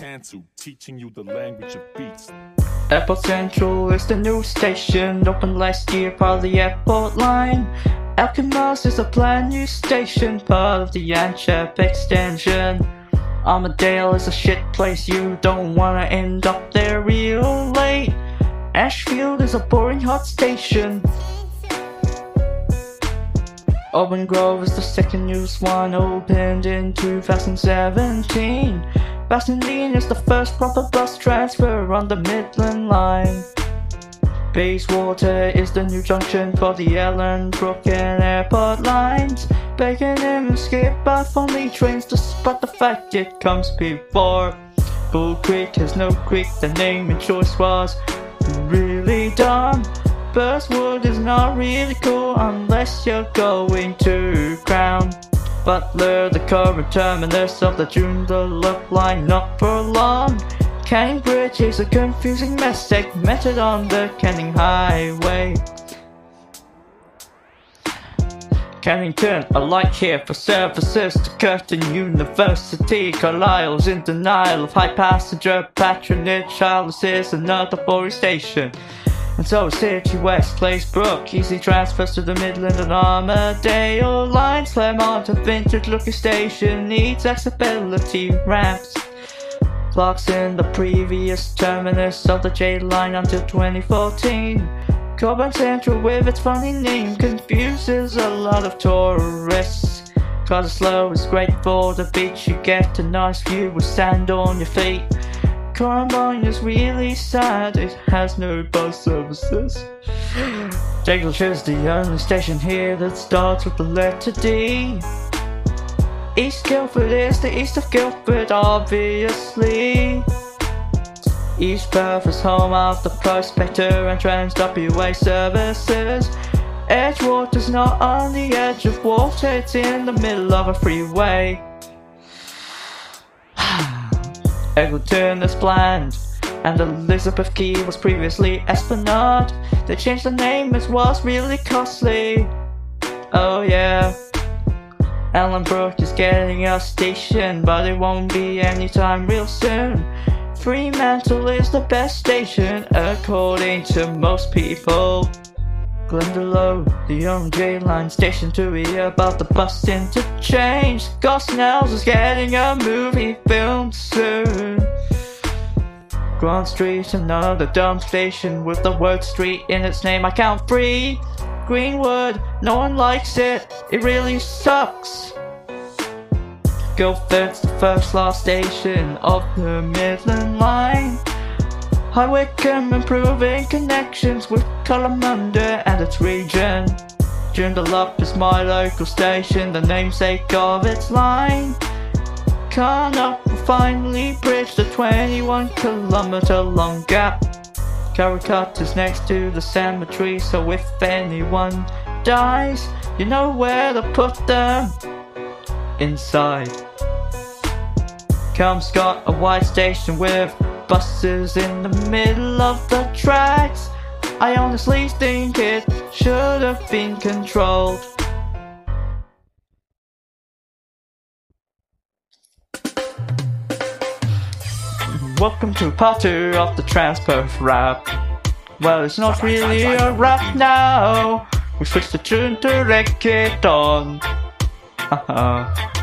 Cancel, teaching you the language of beats. Airport Central is the new station, opened last year part of the airport line. Alkimos is a brand new station, part of the Yanchep extension. Armadale is a shit place, you don't wanna end up there real late. Ashfield is a boring hot station. Aubin Grove is the second newest one, opened in 2017. Bassendean is the first proper bus transfer on the Midland Line. Bayswater is the new junction for the Ellenbrook and Airport lines. Beckenham and skip only trains despite the fact it comes before. Bull Creek has no creek, the naming choice was really dumb. Burswood is not really cool unless you're going to. Butler, the current terminus of the Joondalup line, not for long. Canning Bridge is a confusing mess segmented on the Canning Highway. Cannington, a light here for services to Curtin University. Carlisle's in denial of high passenger patronage. Challis is another boring station. And so City West, Claisebrook, easy transfers to the Midland and Armadale lines. Claremont, a vintage looking station, needs accessibility ramps. Clarkson the previous terminus of the J line until 2014. Cockburn Central, with its funny name, confuses a lot of tourists. Cottesloe, it's great for the beach, you get a nice view with sand on your feet. Currambine is really sad, it has no bus services. Daglish is the only station here that starts with the letter D. East Guildford is the east of Guildford, obviously. East Perth is home of the Prospector and Trans WA services. Edgewater's not on the edge of water, it's in the middle of a freeway. Eglinton is bland, and Elizabeth Quay was previously Esplanade. They changed the name, it was really costly. Oh yeah. Ellenbrook is getting a station, but it won't be anytime real soon. Fremantle is the best station, according to most people. Glendalough, the OMJ line station to hear about the bus interchange. Gosnells is getting a movie filmed soon. Grant Street, another dumb station with the word street in its name. I count three. Greenwood, no one likes it. It really sucks. Guildford's the first last station of the Midland Line. High Wycombe improving connections with Kalamunda and its region. Joondalup is my local station, the namesake of its line. Karnup will finally bridge the 21 kilometre long gap. Karrakatta is next to the cemetery, so if anyone dies, you know where to put them. Inside. Kelmscott, a white station with buses in the middle of the tracks. I honestly think it should have been controlled. Welcome to part two of the Transperth rap. Well, it's not really a rap now. We switched the tune to reggaeton. Haha.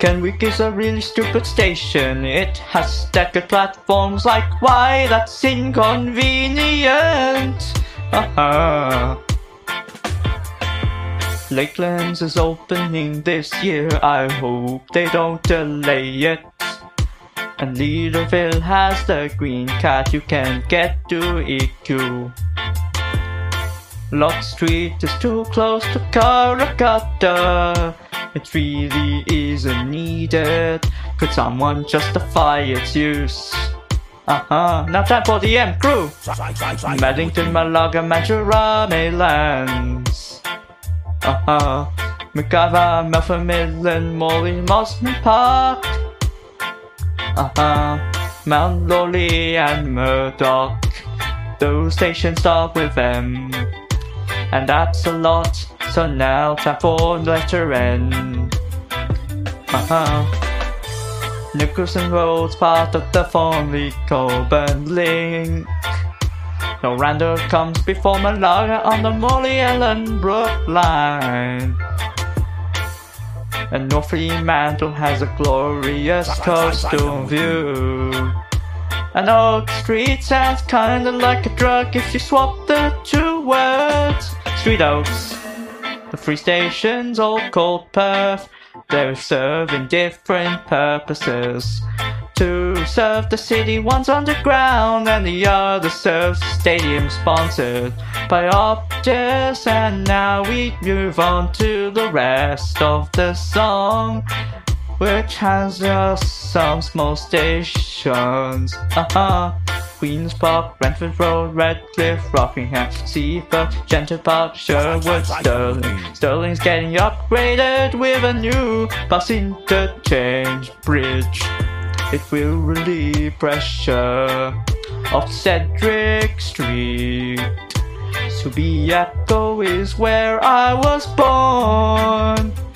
Kenwick is a really stupid station. It has staggered platforms like why that's inconvenient. Haha. Lakelands is opening this year. I hope they don't delay it. And Leederville has the green cat. You can get to EQ. Loch Street is too close to Karrakatta. It really isn't needed. Could someone justify its use? Uh huh. Now time for the M crew. Maddington, Malaga, Mandurah, Maylands. Uh huh. McIver, Meltham, Midland, Morley, Mosman Park. Uh huh. Mount Lawley and Murdoch. Those stations start with M. And that's a lot. So now time for letter N. Uh huh. Nicholson Road's part of the Thornlie Cockburn link. Noranda comes before Malaga on the Morley Ellenbrook line. And North Fremantle has a glorious coastal view. And Oats Street sounds kinda like a drug if you swap the two words. Street Oaks, the three stations all called Perth. They're serving different purposes. Two serve the city, one's underground, and the other serves stadium sponsored by Optus. And now we move on to the rest of the song, which has just some small stations. Uh-huh. Queen's Park, Ranford Road, Redcliffe, Rockingham, Seaforth, Shenton Park, Sherwood, Stirling. Stirling's getting upgraded with a new bus interchange bridge. It will relieve pressure of Cedric Street. Subiaco is where I was born.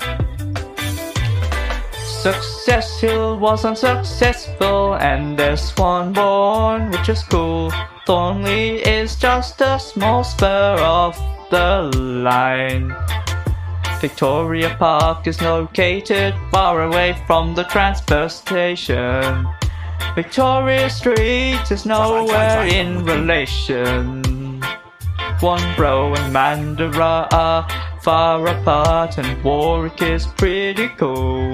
Success Hill was unsuccessful, and there's one born, which is cool. Thornlie is just a small spur off the line. Victoria Park is located far away from the transfer station. Victoria Street is nowhere in relation. Warnbro and Mandurah are far apart, and Warwick is pretty cool.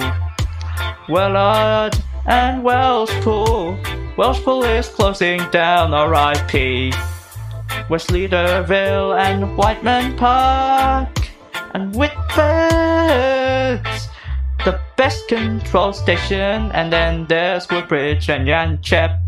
Wellard and Welshpool. Welshpool is closing down, RIP. West Leederville and Whiteman Park and Whitford's the best control station, and then there's Woodbridge and Yanchep.